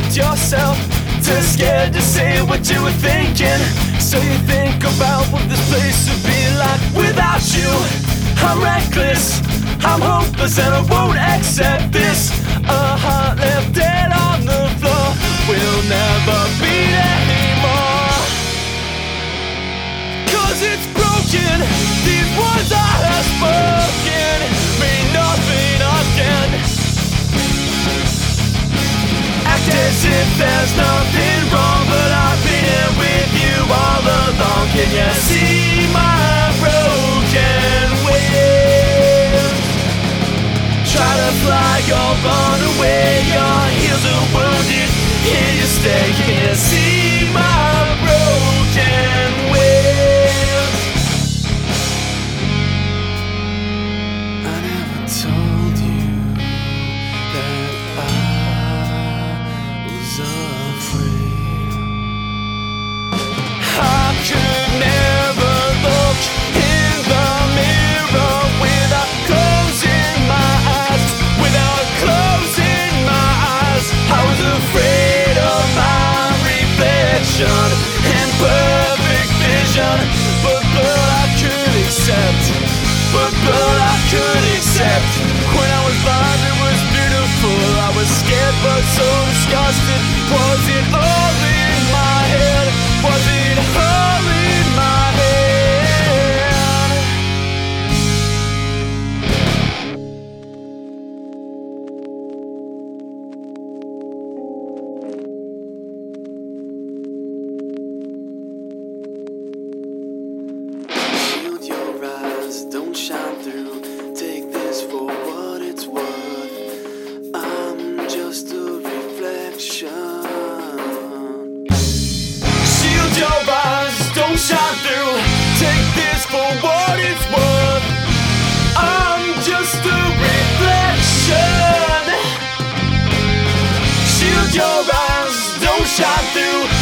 Accept yourself? Too scared to say what you were thinking. So you think about what this place would be like without you. I'm reckless, I'm hopeless, and I won't accept this. A heart left dead on the floor will never beat anymore. Cause it's broken, these words I have as if there's nothing wrong, but I've been here with you all along. Can you see my broken wings? Try to fly or run away, your heels are wounded. Here you stay, can you see my broken wings? I never told you But blood I could accept. When I was blind, it was beautiful. I was scared, but so disgusted. Was it don't shine through. Take this for what it's worth. I'm just a reflection. Shield your eyes, don't shine through. Take this for what it's worth. I'm just a reflection. Shield your eyes, don't shine through.